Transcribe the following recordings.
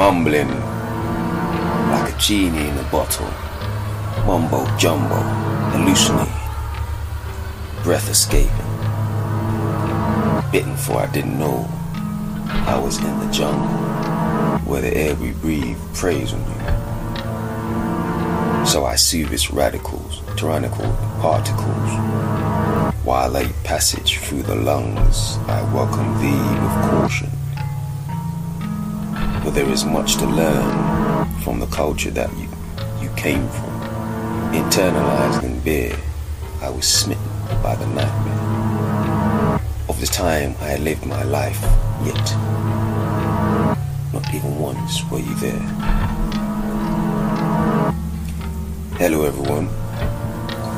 mumbling like a genie in a bottle, mumbo jumbo, hallucinating, breath escaping, bitten for I didn't know I was in the jungle where the air we breathe preys on you. So I soothe its radicals, tyrannical particles. While I passage through the lungs, I welcome thee with caution. There is much to learn from the culture that you, you came from. Internalized in beer, I was smitten by the nightmare of the time I lived my life, yet not even once were you there. Hello, everyone.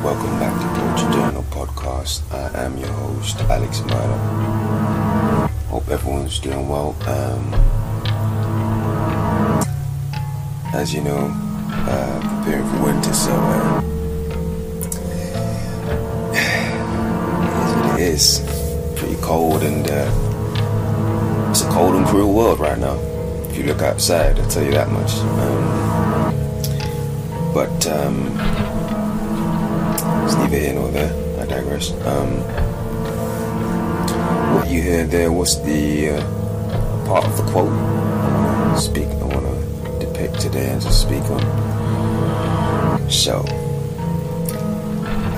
Welcome back to Culture Journal Podcast. I am your host, Alex Murder. Hope everyone's doing well. Um, as you know, uh, preparing for winter, so uh, it is pretty cold, and uh, it's a cold and cruel world right now. If you look outside, I'll tell you that much. Um, but um, it's neither here nor there. I digress. Um, what you heard there was the uh, part of the quote I speak. I want to depict today and to speak on. So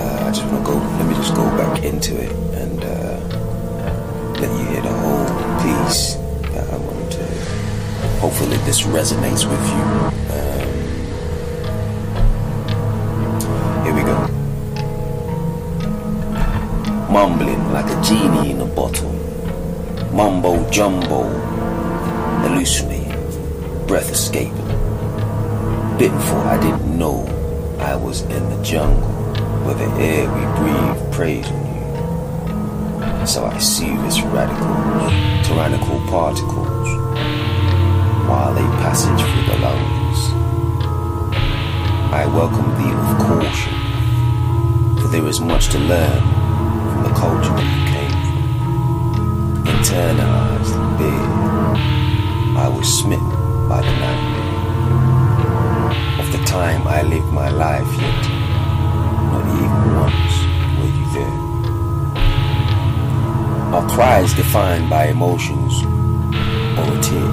uh, I just want to go. Let me just go back into it and uh, let you hear the whole piece that I want to. Hopefully, this resonates with you. Um, here we go. Mumbling like a genie in a bottle. Mumbo jumbo, hallucinating, breath escaping. Bitten for I didn't know I was in the jungle where the air we breathe preys on you. So I soothe its radical, tyrannical particles, while they passage through the lungs. I welcome thee with caution, for there is much to learn from the culture that you came from. Internalized and bare, I was smitten by the nightmare time I lived my life, yet not even once were you there. Our cries defined by emotions or a tear,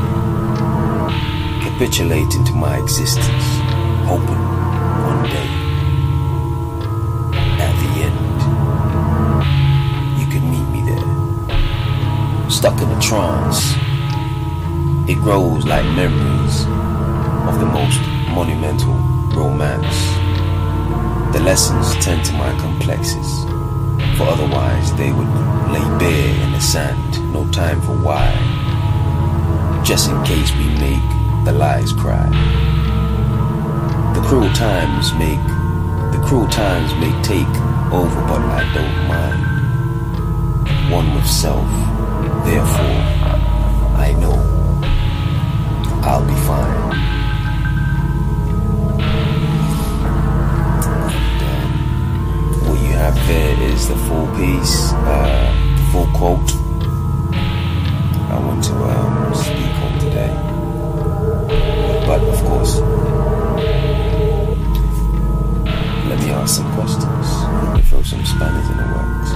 capitulating to my existence, hoping one day, at the end, you could meet me there. Stuck in a trance, it grows like memories of the most monumental romance. The lessons tend to my complexes, for otherwise they would lay bare in the sand, no time for why, just in case we make the lies cry. The cruel times make the cruel times may take over, but I don't mind. One with self, therefore I know I'll be fine. There is the full piece, uh, full quote. I want to um, speak on today, but of course, let me ask some questions. Let me throw some spanners in the works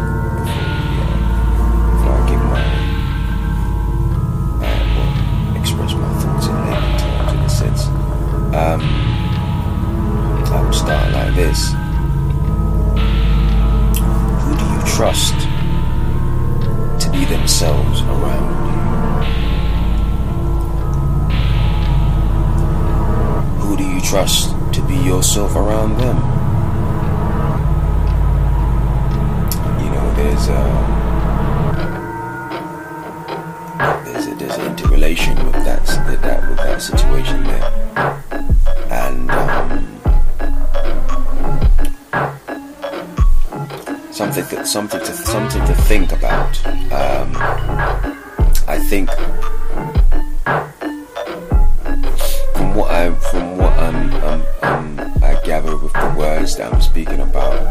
something that something to something to think about. Um, I think from what I from what I'm, um, um, I gather with the words that I'm speaking about,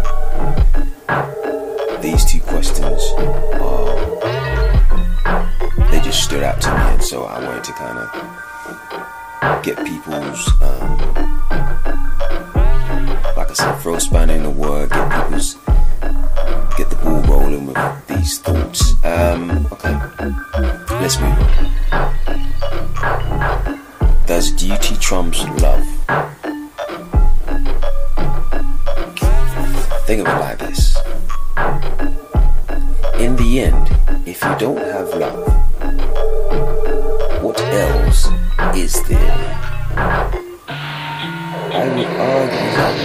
these two questions are they just stood out to me, and so I wanted to kind of get people's, um, This. In the end, if you don't have love, what else is there? I would argue that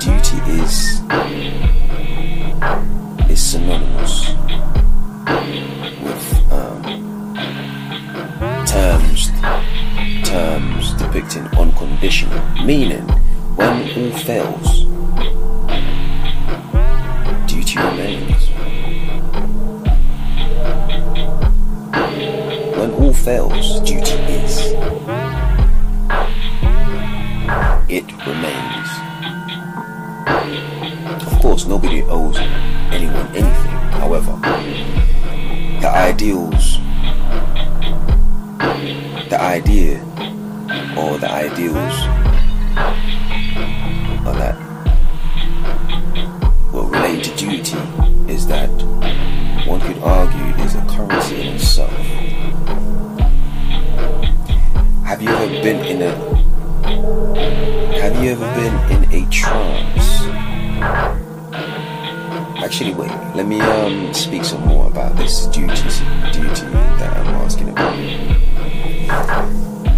duty is is synonymous with um, terms terms depicting unconditional, meaning when fails, duty remains. When all fails, duty is. It remains. Of course, nobody owes anyone anything. However, the ideals, the idea, or the ideals are that what relate to duty is that one could argue is a currency in itself. Have you ever been in a have you ever been in a trance? Actually wait, let me um speak some more about this duty duty that I'm asking about.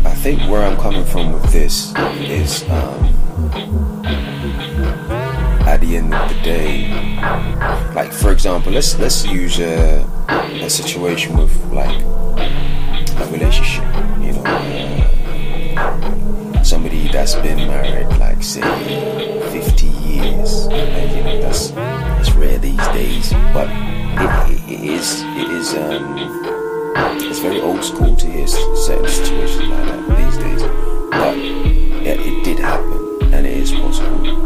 I think where I'm coming from with this is um the day, like for example, let's let's use a, a situation with like a relationship, you know, uh, somebody that's been married like say 50 years, and you know that's that's rare these days, but it, it, it is it is um it's very old school to hear certain situations like that these days, but yeah, it did happen and it is possible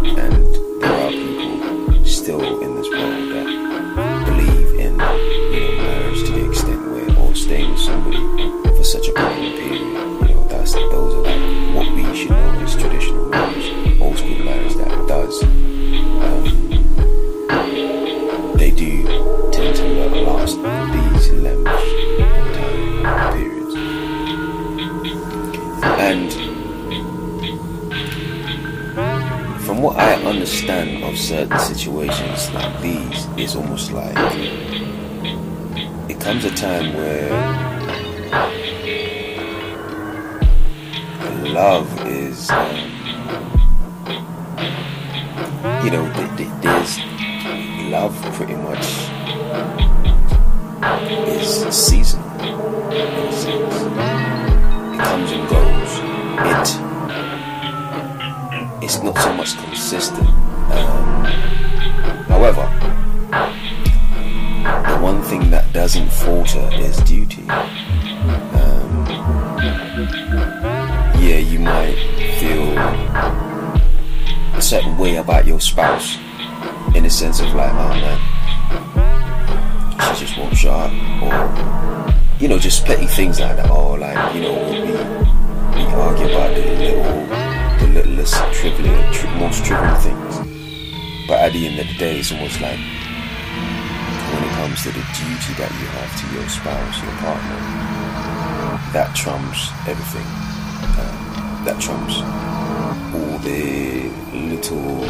comes a time where love is, um, you know, th- th- there's love pretty much is sense. It comes and goes. It it's not so much consistent. Um, however, the one thing that doesn't falter is duty. Um, yeah, you might feel a certain way about your spouse in the sense of like, oh man, she just won't shut or you know, just petty things like that, or like you know, we we argue about the little the littlest, trivial, tri- most trivial things. But at the end of the day, it's almost like comes to the duty that you have to your spouse, your partner, that trumps everything. Um, that trumps all the little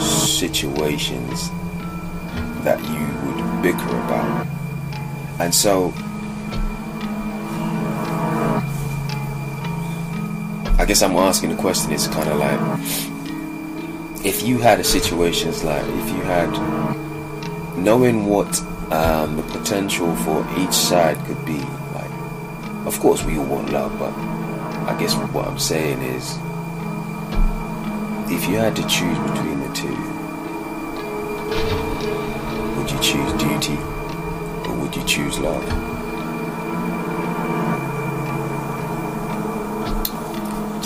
situations that you would bicker about. And so, I guess I'm asking the question is kind of like if you had a situations like if you had knowing what um, the potential for each side could be like of course we all want love but I guess what I'm saying is if you had to choose between the two would you choose duty or would you choose love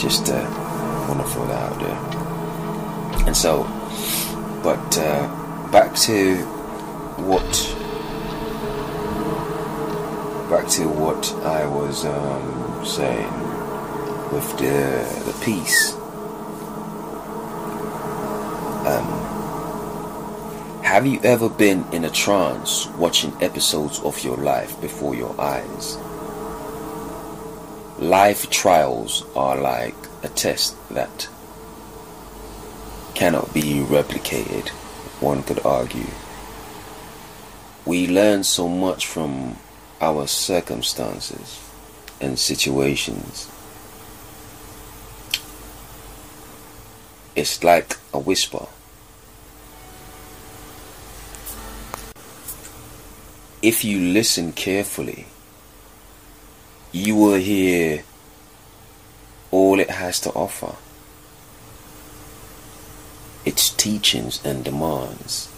just uh, want to throw that out there. And so, but uh, back to what back to what I was um, saying with the the piece. Um, have you ever been in a trance watching episodes of your life before your eyes? Life trials are like a test that cannot be replicated, one could argue. We learn so much from our circumstances and situations. It's like a whisper if you listen carefully, you will hear all it has to offer its teachings and demands.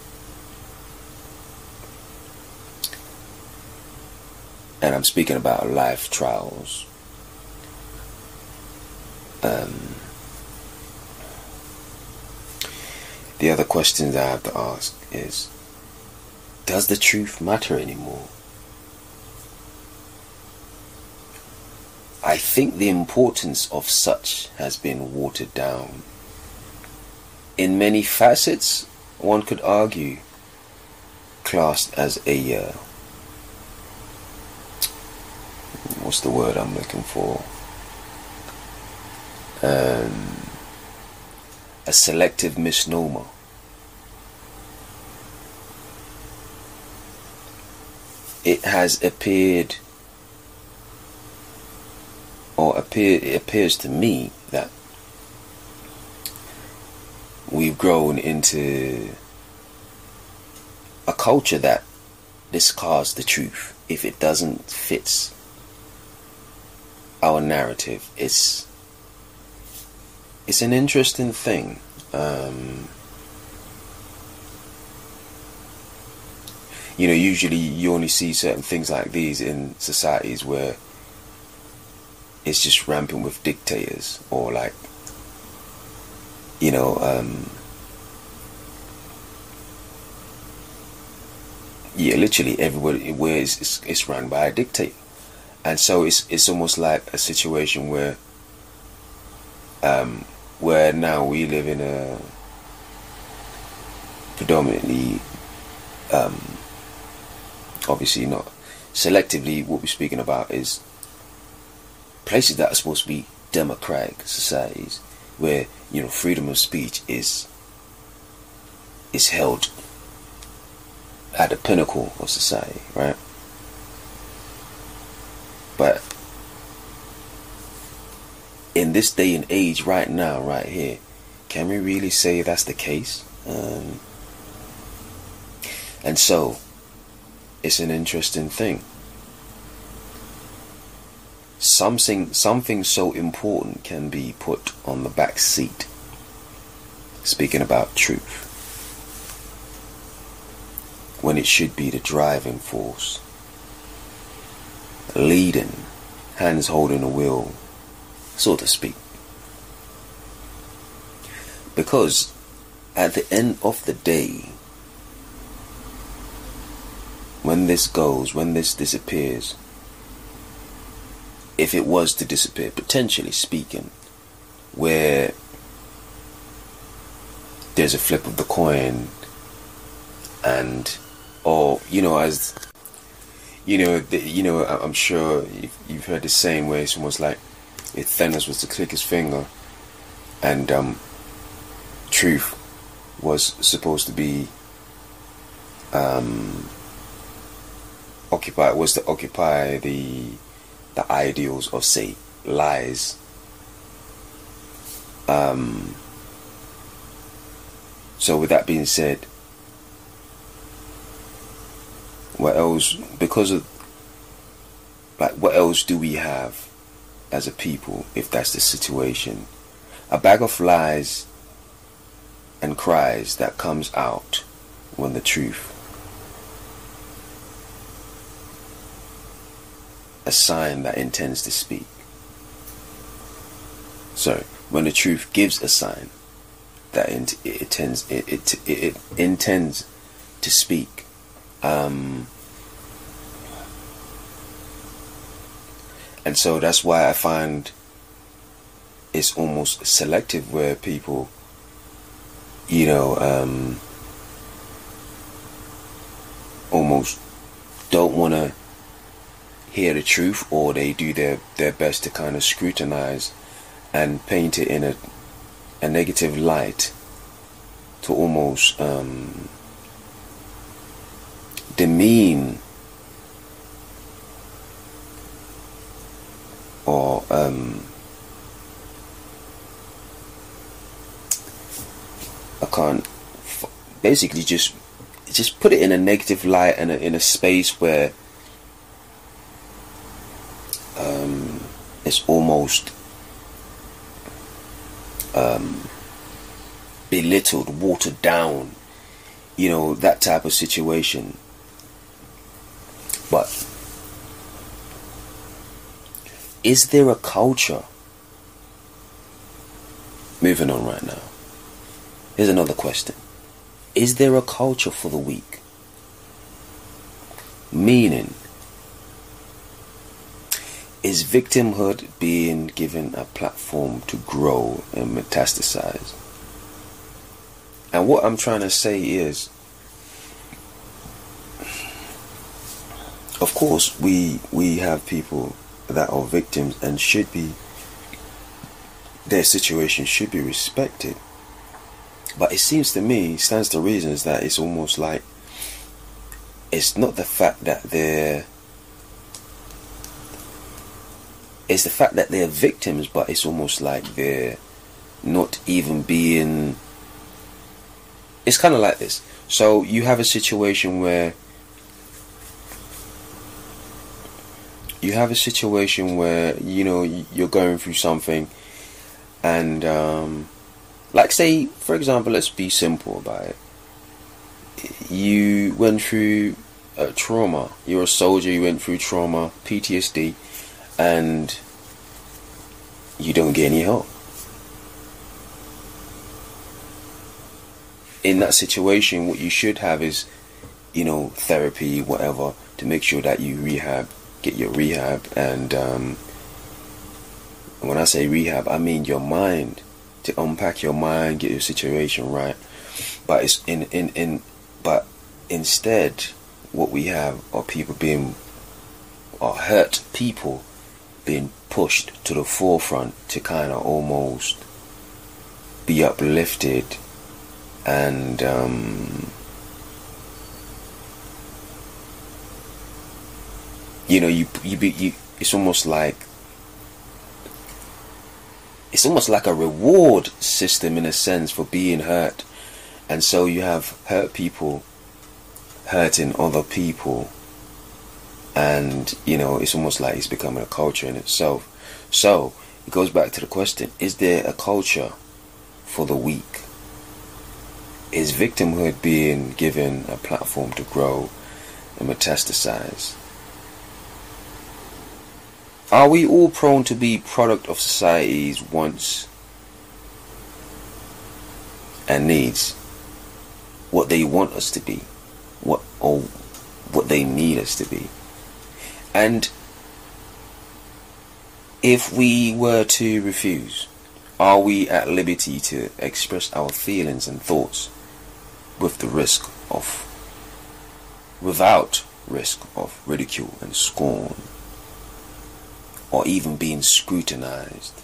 And I'm speaking about life trials. Um, the other questions I have to ask is does the truth matter anymore? I think the importance of such has been watered down. In many facets, one could argue, classed as a uh, what's the word I'm looking for? Um, a selective misnomer. it has appeared or appear it appears to me that we've grown into a culture that discards the truth if it doesn't fit our narrative. It's it's an interesting thing. Um, you know, usually you only see certain things like these in societies where it's just rampant with dictators or like, you know, um, yeah, literally everybody where it's, it's, it's run by a dictator, and so it's it's almost like a situation where, um, where now we live in a predominantly um, obviously not selectively what we're speaking about is places that are supposed to be democratic societies where you know freedom of speech is is held at the pinnacle of society right but in this day and age right now right here can we really say that's the case um, and so it's an interesting thing. Something, something so important can be put on the back seat. Speaking about truth. When it should be the driving force. Leading, hands holding the wheel, so to speak. Because at the end of the day, when this goes, when this disappears, if it was to disappear, potentially speaking, where there's a flip of the coin and or you know as you know the, you know I'm sure you've, heard the saying where it's almost like if Thanos was to click his finger and um, truth was supposed to be um, occupy was to occupy the the ideals of say lies um, so with that being said what else because of like what else do we have as a people if that's the situation a bag of lies and cries that comes out when the truth a sign that intends to speak. So, when the truth gives a sign that it, intends it, it, it, intends to speak, um, and so that's why I find it's almost selective where people, you know, um, almost don't want to hear the truth or they do their, their best to kind of scrutinize and paint it in a, a negative light to almost um, demean or um, I can't basically just just put it in a negative light and in a space where um, it's almost um, belittled, watered down, you know, that type of situation. But is there a culture? Moving on right now. Here's another question. Is there a culture for the weak? Meaning, is victimhood being given a platform to grow and metastasize? And what I'm trying to say is, of course, we we have people that are victims and should be their situation should be respected. But it seems to me, stands to reason, is that it's almost like it's not the fact that they're it's the fact that they're victims, but it's almost like they're not even being. It's kind of like this. So you have a situation where you have a situation where you know you're going through something, and um, like say, for example, let's be simple about it. You went through trauma. You're a soldier. You went through trauma, PTSD, and you don't get any help. In that situation, what you should have is, you know, therapy, whatever, to make sure that you rehab, get your rehab, and um, when I say rehab, I mean your mind to unpack your mind, get your situation right. But it's in in in but instead what we have are people being are hurt people being pushed to the forefront to kind of almost be uplifted and um, you know you you be you it's almost like it's almost like a reward system in a sense for being hurt. And so you have hurt people hurting other people. And, you know, it's almost like it's becoming a culture in itself. So, it goes back to the question is there a culture for the weak? Is victimhood being given a platform to grow and metastasize? Are we all prone to be product of society's wants and needs? What they want us to be, what or what they need us to be. And if we were to refuse, are we at liberty to express our feelings and thoughts with the risk of without risk of ridicule and scorn? Or even being scrutinized.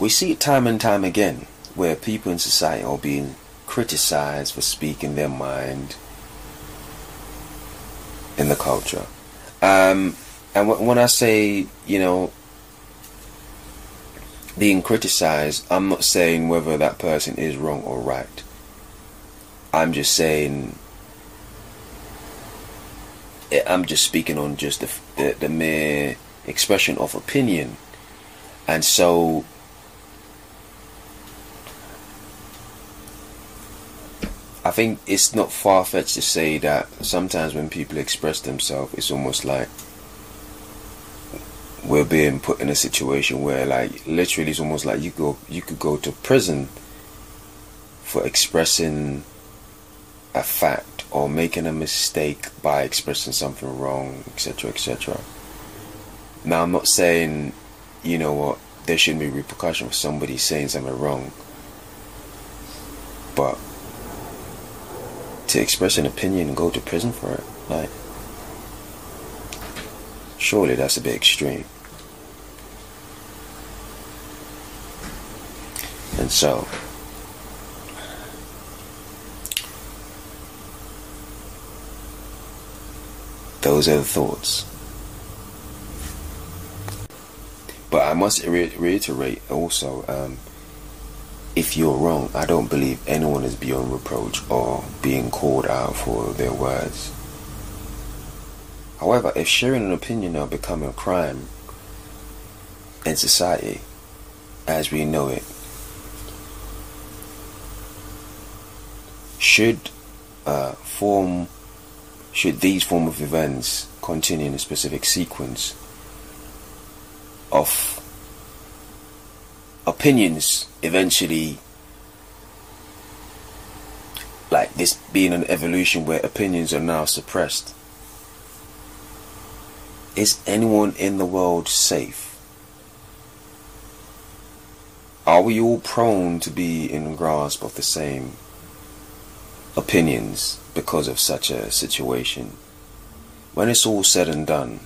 We see it time and time again where people in society are being criticized for speaking their mind in the culture. Um, and w- when I say, you know, being criticized, I'm not saying whether that person is wrong or right. I'm just saying Eh, I'm just speaking on just the, the, the mere expression of opinion, and so I think it's not far fetched to say that sometimes when people express themselves, it's almost like we're being put in a situation where, like, literally, it's almost like you go, you could go to prison for expressing a fact or making a mistake by expressing something wrong, etc., etc. Now, I'm not saying, you know what, there shouldn't be repercussion for somebody saying something wrong, but to express an opinion and go to prison for it, like, surely that's a bit extreme. And so, those are the thoughts. But I must re- reiterate also um, if you're wrong, I don't believe anyone is beyond reproach or being called out for their words. However, if sharing an opinion now becoming a crime in society as we know it, should uh, form should these form of events continue in a specific sequence of opinions eventually like this being an evolution where opinions are now suppressed is anyone in the world safe? Are we all prone to be in grasp of the same opinions because of such a situation. When it's all said and done,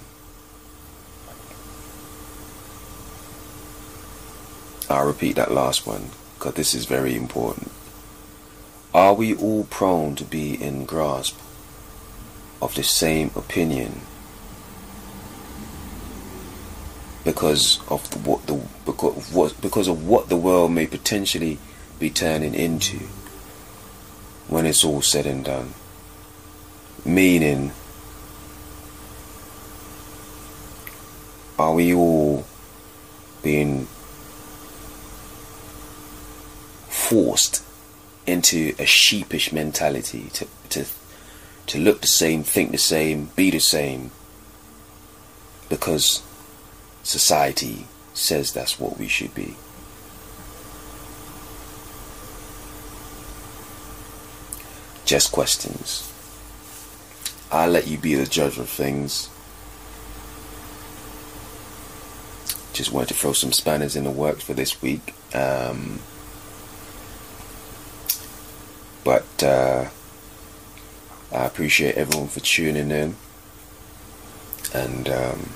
I'll repeat that last one because this is very important. Are we all prone to be in grasp of the same opinion because of what the because of what because of what the world may potentially be turning into? When it's all said and done. Meaning, are we all being forced into a sheepish mentality to, to, to look the same, think the same, be the same because society says that's what we should be? Just questions. I'll let you be the judge of things. Just wanted to throw some spanners in the works for this week. Um, but uh, I appreciate everyone for tuning in and um,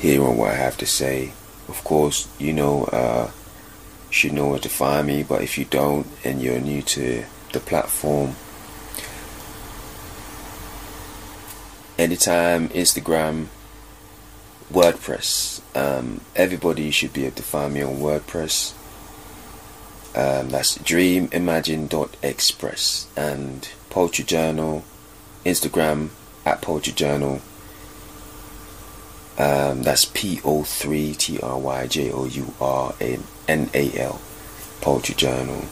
hearing what I have to say. Of course, you know, uh, you should know where to find me, but if you don't and you're new to the platform, anytime Instagram, WordPress. Um, everybody should be able to find me on WordPress. Um, that's dreamimagine.express and Poetry Journal, Instagram at Poetry Journal. Um, that's P O 3 T R Y J O U R N A L, Poetry Journal.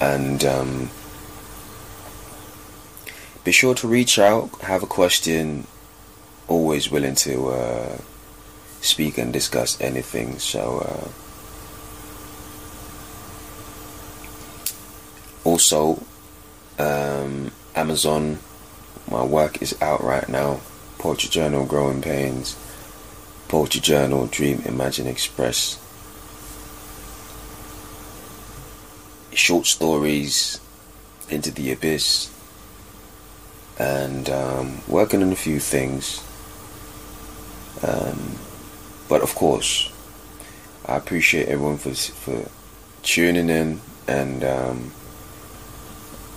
And um, be sure to reach out, have a question. Always willing to uh, speak and discuss anything. So, uh, also, um, Amazon, my work is out right now. Poetry Journal, Growing Pains, Poetry Journal, Dream, Imagine, Express. Short stories, Into the Abyss, and um, working on a few things. Um, but of course, I appreciate everyone for for tuning in and um,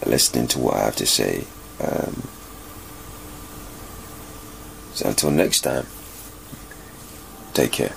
listening to what I have to say. Um, so until next time, take care.